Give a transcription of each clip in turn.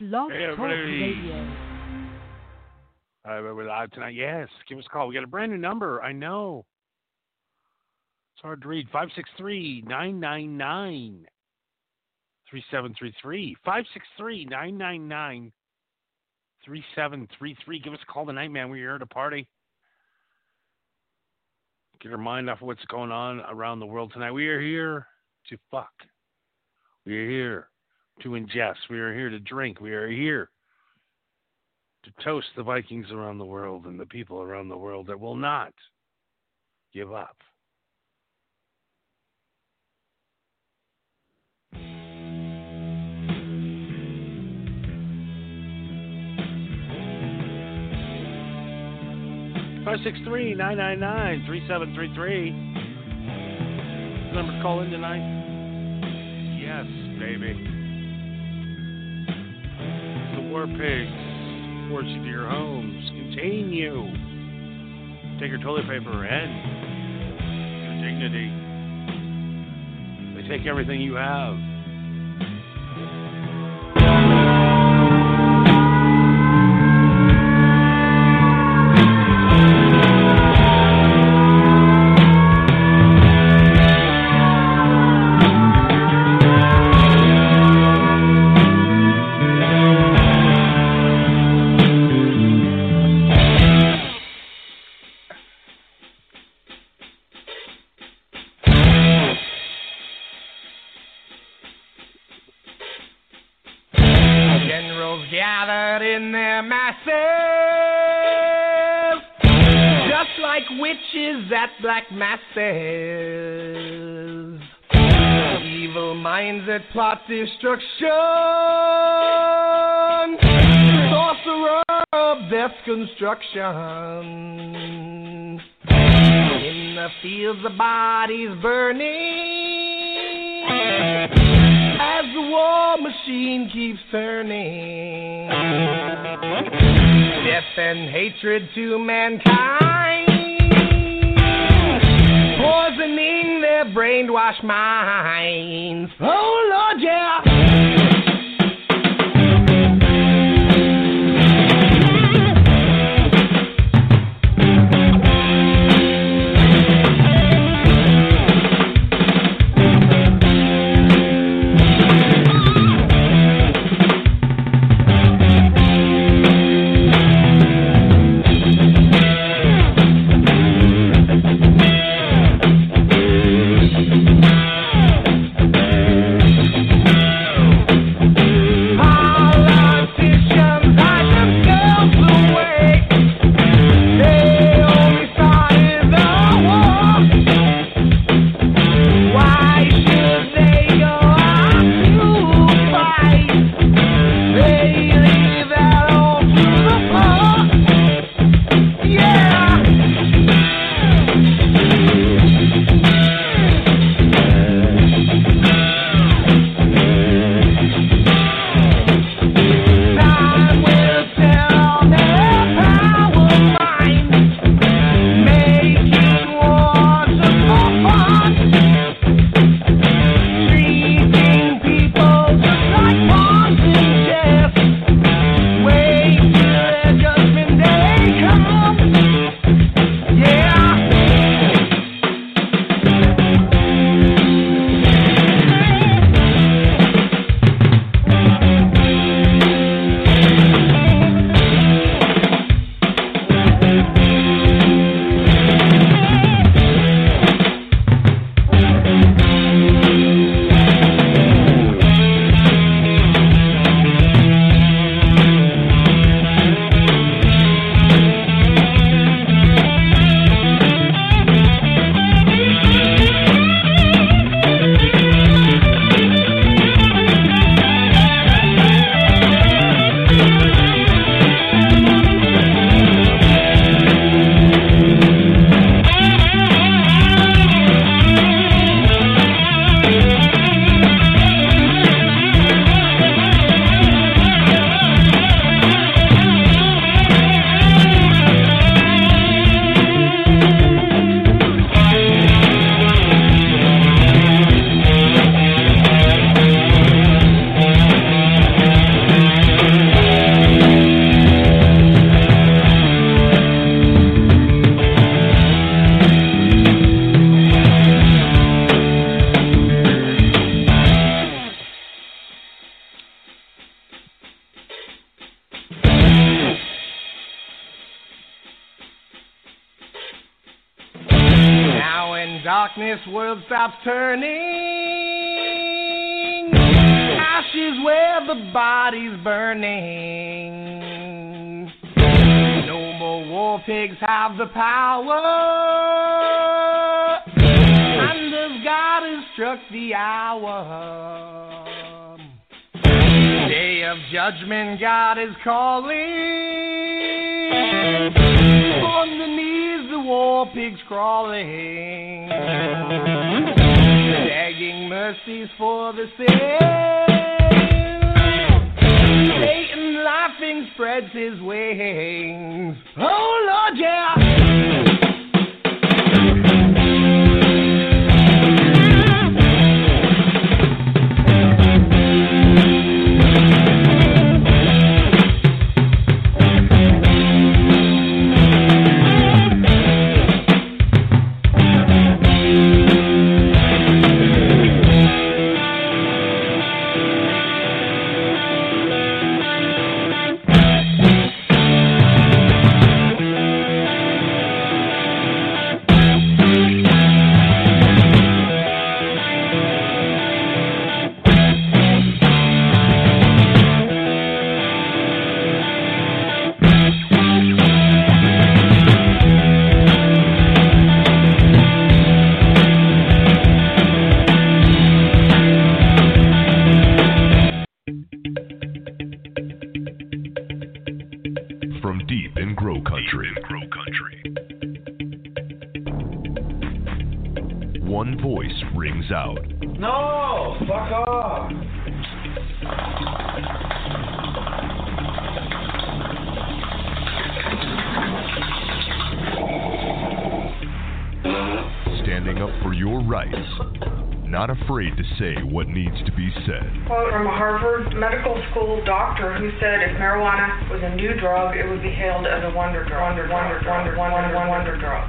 Blog Talk. Radio. Uh, we're live tonight. Yes, give us a call. We got a brand new number. I know. It's hard to read. 563 999 3733. 563 999 3733. Give us a call tonight, man. We're here at a party. Get our mind off of what's going on around the world tonight. We are here to fuck. We are here to ingest. We are here to drink. We are here to toast the Vikings around the world and the people around the world that will not give up. Five six three nine nine nine three seven three three. Number to call in tonight. Yes, baby. War Pigs force you to your homes, contain you. Take your toilet paper and your dignity. They take everything you have. In their masses, just like witches at black masses. Evil minds that plot destruction, sorcerer of death construction. In the fields, the bodies burning as the war machine keeps turning. Death and hatred to mankind, poisoning their brainwashed minds. Oh Lord, world stops turning. Ashes where the body's burning. No more war pigs have the power. And as God has struck the hour. Day of judgment, God is calling. On the knees, war pigs crawling, begging mercies for the sin. Satan laughing spreads his wings. Oh Lord, yeah. Standing up for your rights. Not afraid to say what needs to be said. quote from a Harvard medical school doctor who said if marijuana was a new drug, it would be hailed as a wonder drug. Wonder, wonder, wonder, wonder, wonder, wonder drug.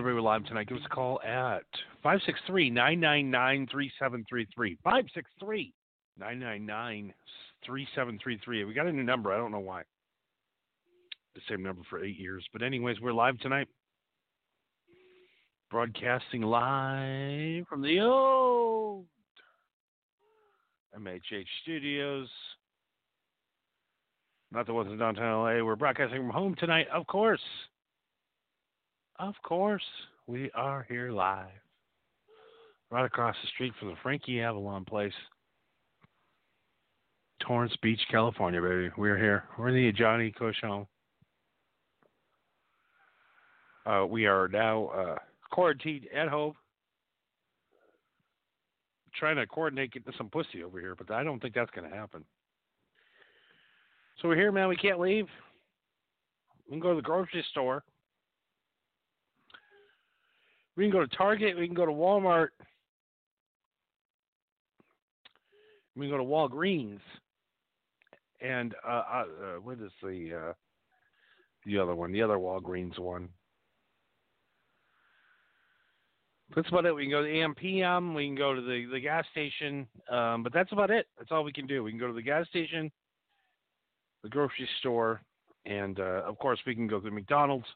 Everybody, we're live tonight. Give us a call at 563 999 3733. 563 999 3733. We got a new number. I don't know why. The same number for eight years. But, anyways, we're live tonight. Broadcasting live from the old MHH studios. Not the ones in downtown LA. We're broadcasting from home tonight, of course. Of course, we are here live. Right across the street from the Frankie Avalon place. Torrance Beach, California, baby. We're here. We're in the Johnny home. Uh, we are now uh, quarantined at home. Trying to coordinate getting some pussy over here, but I don't think that's going to happen. So we're here, man. We can't leave. We can go to the grocery store. We can go to Target. We can go to Walmart. We can go to Walgreens. And uh, uh, uh, what is the uh, the other one? The other Walgreens one. That's about it. We can go to the AMPM. We can go to the, the gas station. Um, but that's about it. That's all we can do. We can go to the gas station, the grocery store, and uh, of course we can go to McDonald's.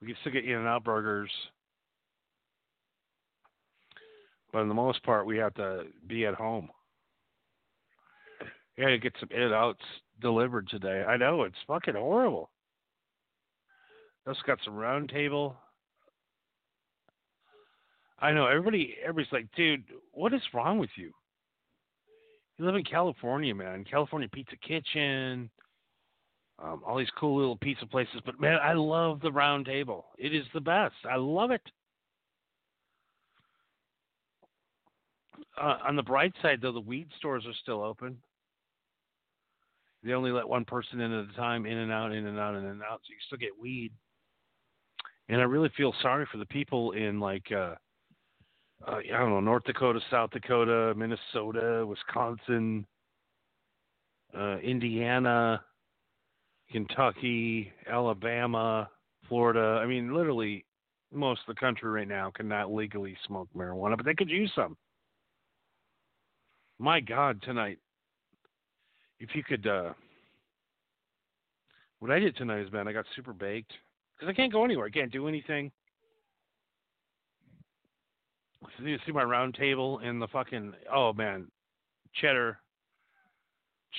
We can still get In and Out burgers. But in the most part, we have to be at home. Yeah, get some In and Outs delivered today. I know it's fucking horrible. Also got some round table. I know everybody. Everybody's like, dude, what is wrong with you? You live in California, man. California Pizza Kitchen, um, all these cool little pizza places. But man, I love the Round Table. It is the best. I love it. Uh, on the bright side, though, the weed stores are still open. They only let one person in at a time, in and out, in and out, in and out. So you still get weed. And I really feel sorry for the people in like uh, uh, I don't know North Dakota, South Dakota, Minnesota, Wisconsin, uh, Indiana, Kentucky, Alabama, Florida. I mean, literally, most of the country right now cannot legally smoke marijuana, but they could use some. My God, tonight, if you could, uh, what I did tonight is, man, I got super baked because I can't go anywhere. I can't do anything. So you see my round table and the fucking oh man, cheddar,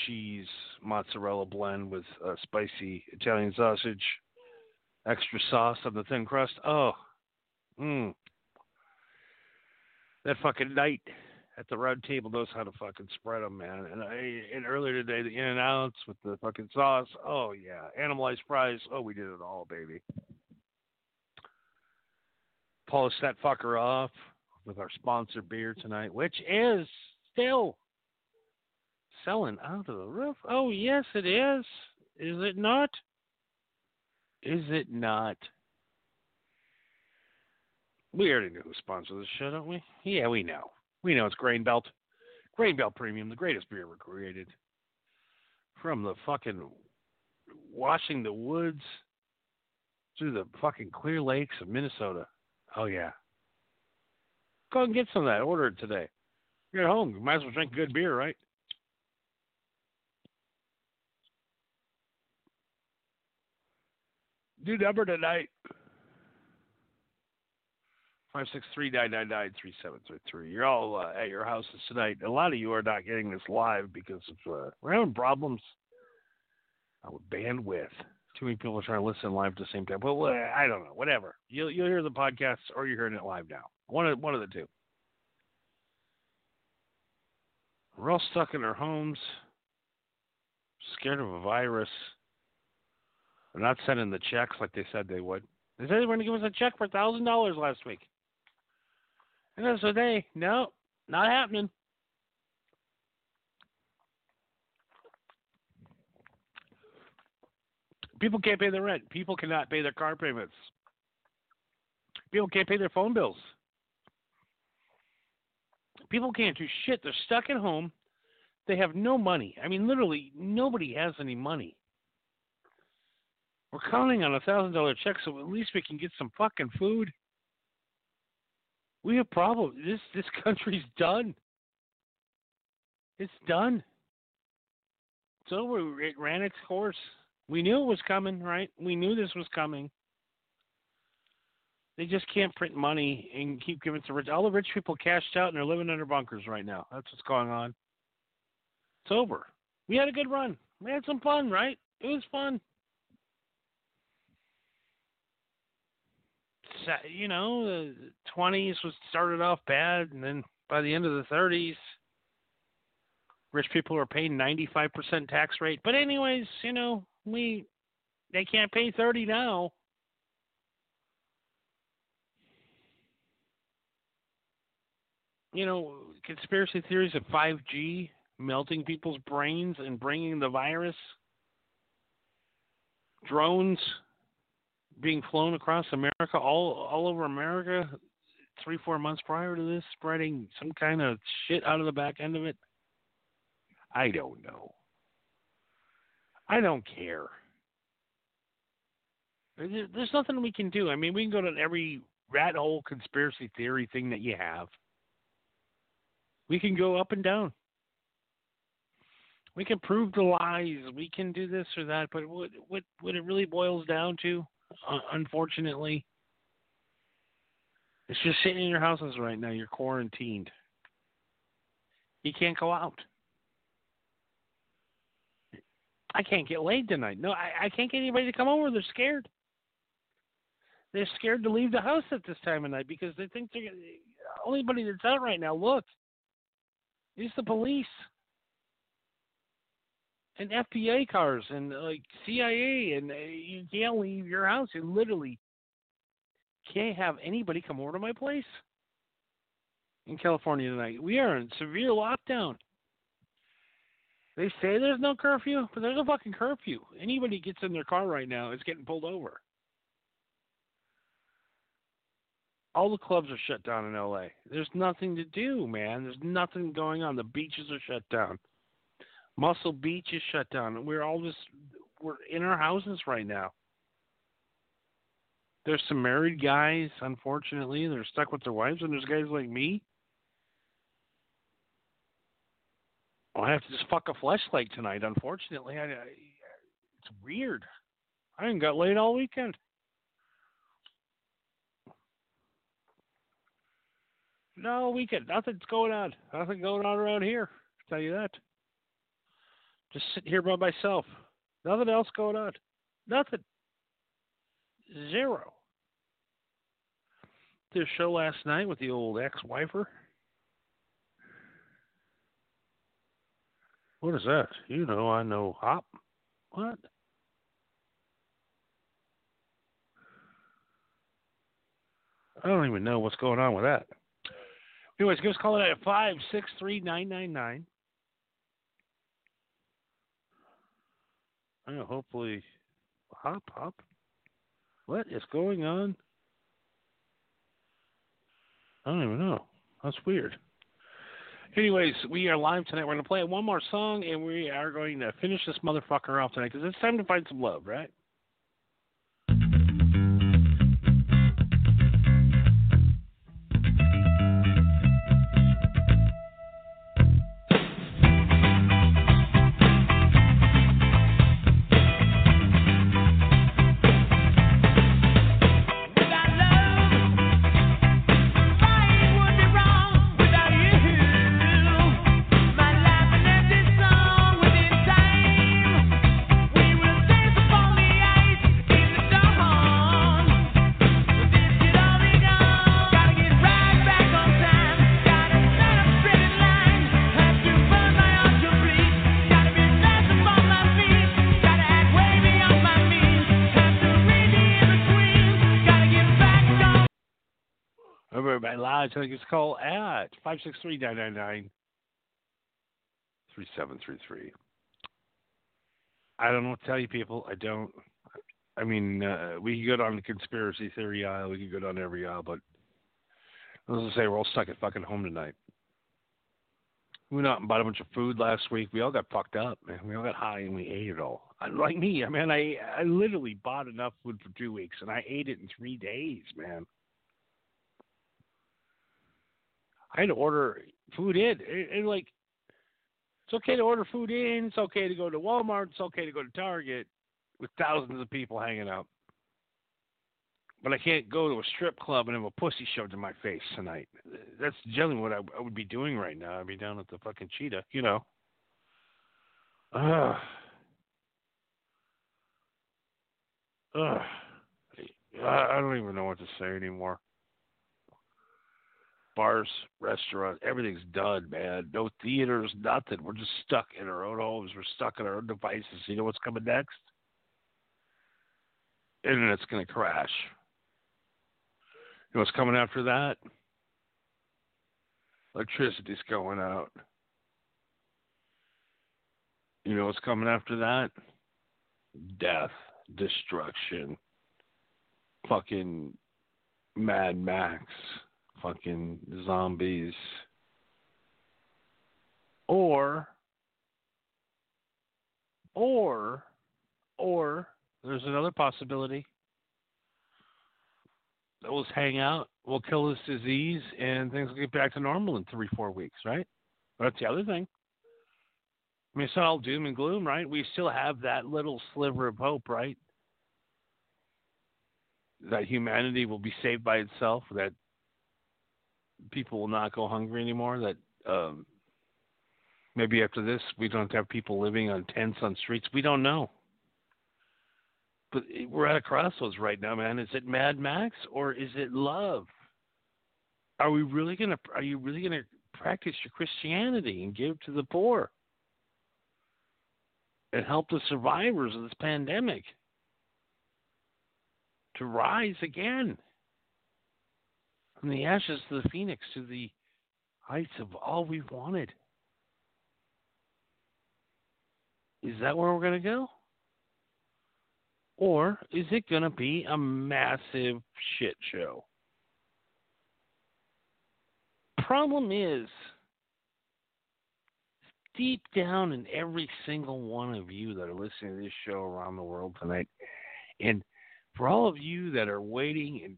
cheese, mozzarella blend with uh, spicy Italian sausage, extra sauce on the thin crust. Oh, mmm. That fucking night at the round table knows how to fucking spread them, man. And I and earlier today the in and outs with the fucking sauce. Oh yeah, animalized fries. Oh, we did it all, baby. Polish that fucker off with our sponsor beer tonight, which is still selling out of the roof. Oh yes, it is. Is it not? Is it not? We already know who sponsors the show, don't we? Yeah, we know. We know it's Grain Belt. Grain Belt Premium, the greatest beer ever created. From the fucking washing the woods through the fucking clear lakes of Minnesota. Oh yeah. Go and get some of that. Order it today. You're at home. You might as well drink good beer, right? New number tonight. Five six three nine nine nine three seven three three. You're all uh, at your houses tonight. A lot of you are not getting this live because of uh, we're having problems uh, with bandwidth. Too many people are trying to listen live at the same time. Well, I don't know. Whatever. You'll you'll hear the podcast or you're hearing it live now. One of one of the two. We're all stuck in our homes, scared of a virus. They're not sending the checks like they said they would. They said they were going to give us a check for thousand dollars last week. And day. No, not happening. People can't pay their rent. People cannot pay their car payments. People can't pay their phone bills. People can't do shit. They're stuck at home. They have no money. I mean, literally, nobody has any money. We're counting on a thousand dollar check, so at least we can get some fucking food. We have problems. This this country's done. It's done. It's over. It ran its course. We knew it was coming, right? We knew this was coming. They just can't print money and keep giving to rich. All the rich people cashed out and they're living under bunkers right now. That's what's going on. It's over. We had a good run. We had some fun, right? It was fun. You know, the 20s was started off bad, and then by the end of the 30s, rich people are paying 95% tax rate. But anyways, you know, we they can't pay 30 now. you know, conspiracy theories of 5G melting people's brains and bringing the virus, drones being flown across America, all all over America, three four months prior to this, spreading some kind of shit out of the back end of it. I don't know. I don't care. There's nothing we can do. I mean, we can go to every rat hole conspiracy theory thing that you have. We can go up and down. We can prove the lies. We can do this or that, but what what what it really boils down to, uh, unfortunately, it's just sitting in your houses right now. You're quarantined. You can't go out. I can't get laid tonight. No, I, I can't get anybody to come over. They're scared. They're scared to leave the house at this time of night because they think they're only anybody that's out right now. Look, it's the police. And FBI cars and like CIA, and uh, you can't leave your house. You literally can't have anybody come over to my place in California tonight. We are in severe lockdown. They say there's no curfew, but there's a fucking curfew. Anybody gets in their car right now is getting pulled over. All the clubs are shut down in LA. There's nothing to do, man. There's nothing going on. The beaches are shut down. Muscle Beach is shut down. We're all just we're in our houses right now. There's some married guys, unfortunately, they're stuck with their wives, and there's guys like me. I have to just fuck a flashlight tonight. Unfortunately, I, I, it's weird. I didn't got laid all weekend. No weekend. Nothing's going on. Nothing going on around here. I'll tell you that. Just sitting here by myself. Nothing else going on. Nothing. Zero. Did a show last night with the old ex-wifer. What is that? You know, I know hop. What? I don't even know what's going on with that. Anyways, give us a call at 563 999 know, hopefully, hop hop. What is going on? I don't even know. That's weird. Anyways, we are live tonight. We're going to play one more song, and we are going to finish this motherfucker off tonight because it's time to find some love, right? Everybody live, so give us a call at 563 999 3733. I don't know what to tell you, people. I don't. I mean, uh, we could go down the conspiracy theory aisle. We could go down every aisle, but let's say we're all stuck at fucking home tonight. We went out and bought a bunch of food last week. We all got fucked up, man. We all got high and we ate it all. Like me, I mean, I I literally bought enough food for two weeks and I ate it in three days, man. I had to order food in, and, and like it's okay to order food in. It's okay to go to Walmart. It's okay to go to Target with thousands of people hanging out. But I can't go to a strip club and have a pussy shoved in my face tonight. That's generally what I, I would be doing right now. I'd be down at the fucking cheetah, you know. Ugh. Ugh. I don't even know what to say anymore bars, restaurants, everything's done, man. No theaters, nothing. We're just stuck in our own homes. We're stuck in our own devices. You know what's coming next? Internet's going to crash. You know what's coming after that? Electricity's going out. You know what's coming after that? Death, destruction, fucking Mad Max fucking zombies. Or, or, or, there's another possibility. Those hang out, we'll kill this disease, and things will get back to normal in three, four weeks, right? That's the other thing. I mean, it's not all doom and gloom, right? We still have that little sliver of hope, right? That humanity will be saved by itself, that people will not go hungry anymore. That um, maybe after this, we don't have people living on tents on streets. We don't know. But we're at a crossroads right now, man. Is it Mad Max or is it love? Are we really gonna? Are you really gonna practice your Christianity and give to the poor? and help the survivors of this pandemic to rise again from the ashes to the phoenix to the heights of all we've wanted. Is that where we're going to go? Or is it going to be a massive shit show? Problem is, deep down in every single one of you that are listening to this show around the world tonight, and for all of you that are waiting and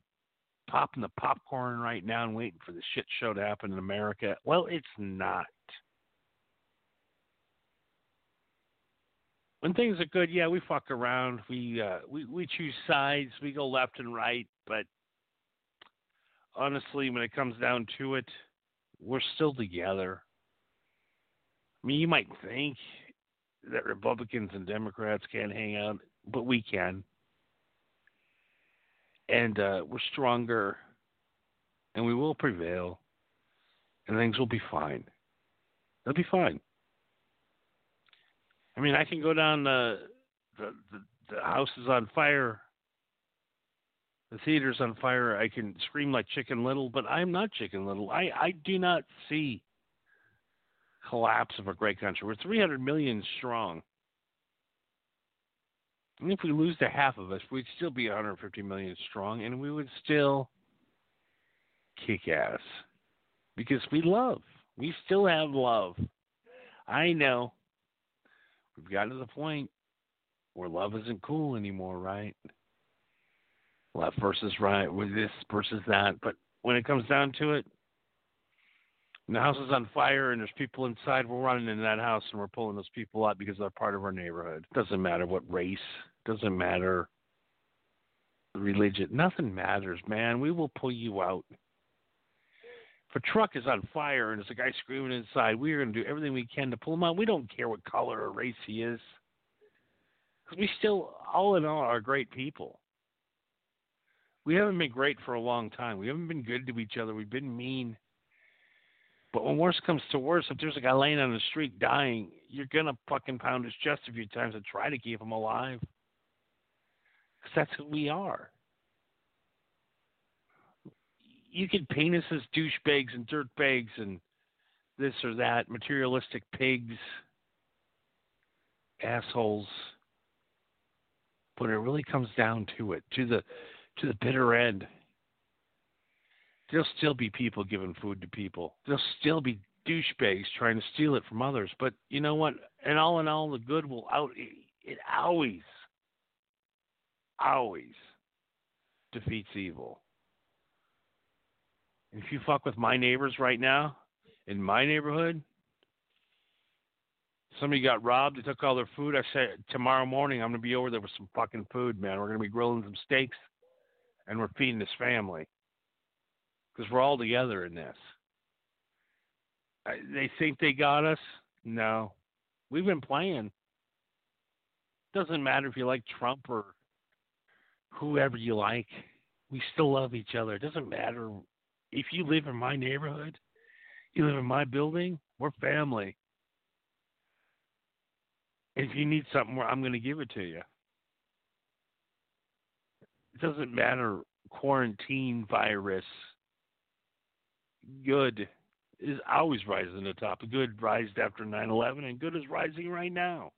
popping the popcorn right now and waiting for the shit show to happen in America, well, it's not. when things are good, yeah, we fuck around. We uh, we we choose sides. We go left and right. But honestly, when it comes down to it, we're still together. I mean, you might think that Republicans and Democrats can't hang out, but we can, and uh, we're stronger, and we will prevail, and things will be fine. They'll be fine. I mean, I can go down the the the, the house is on fire. The theater's on fire. I can scream like Chicken Little, but I'm not Chicken Little. I I do not see collapse of a great country. We're 300 million strong. And if we lose to half of us, we'd still be 150 million strong, and we would still kick ass because we love. We still have love. I know We've gotten to the point where love isn't cool anymore, right? Left versus right, with this versus that. But when it comes down to it, the house is on fire and there's people inside, we're running in that house and we're pulling those people out because they're part of our neighborhood. Doesn't matter what race, doesn't matter religion, nothing matters, man. We will pull you out. If a truck is on fire and there's a guy screaming inside, we are going to do everything we can to pull him out. We don't care what color or race he is. Because we still, all in all, are great people. We haven't been great for a long time. We haven't been good to each other. We've been mean. But when worse comes to worse, if there's a guy laying on the street dying, you're to fucking pound his chest a few times and try to keep him alive. Because that's who we are you can paint us as douchebags and dirtbags and this or that, materialistic pigs, assholes. But it really comes down to it, to the to the bitter end. There'll still be people giving food to people. There'll still be douchebags trying to steal it from others. But you know what? And all in all, the good will out. It always, always defeats evil. If you fuck with my neighbors right now in my neighborhood, somebody got robbed. They took all their food. I said tomorrow morning I'm gonna be over there with some fucking food, man. We're gonna be grilling some steaks, and we're feeding this family because we're all together in this. They think they got us. No, we've been playing. Doesn't matter if you like Trump or whoever you like. We still love each other. It doesn't matter if you live in my neighborhood, you live in my building, we're family. If you need something, I'm going to give it to you. It doesn't matter quarantine virus. Good is always rising to the top. Good rised after 9/11, and good is rising right now.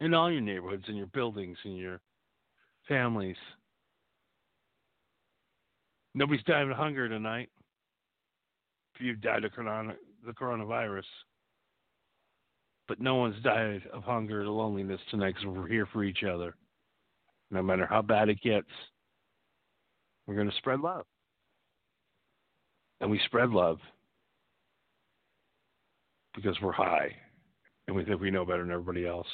In all your neighborhoods, in your buildings, in your families. Nobody's dying of hunger tonight. If you've died of the coronavirus. But no one's died of hunger or loneliness tonight because we're here for each other. No matter how bad it gets, we're going to spread love. And we spread love because we're high and we think we know better than everybody else.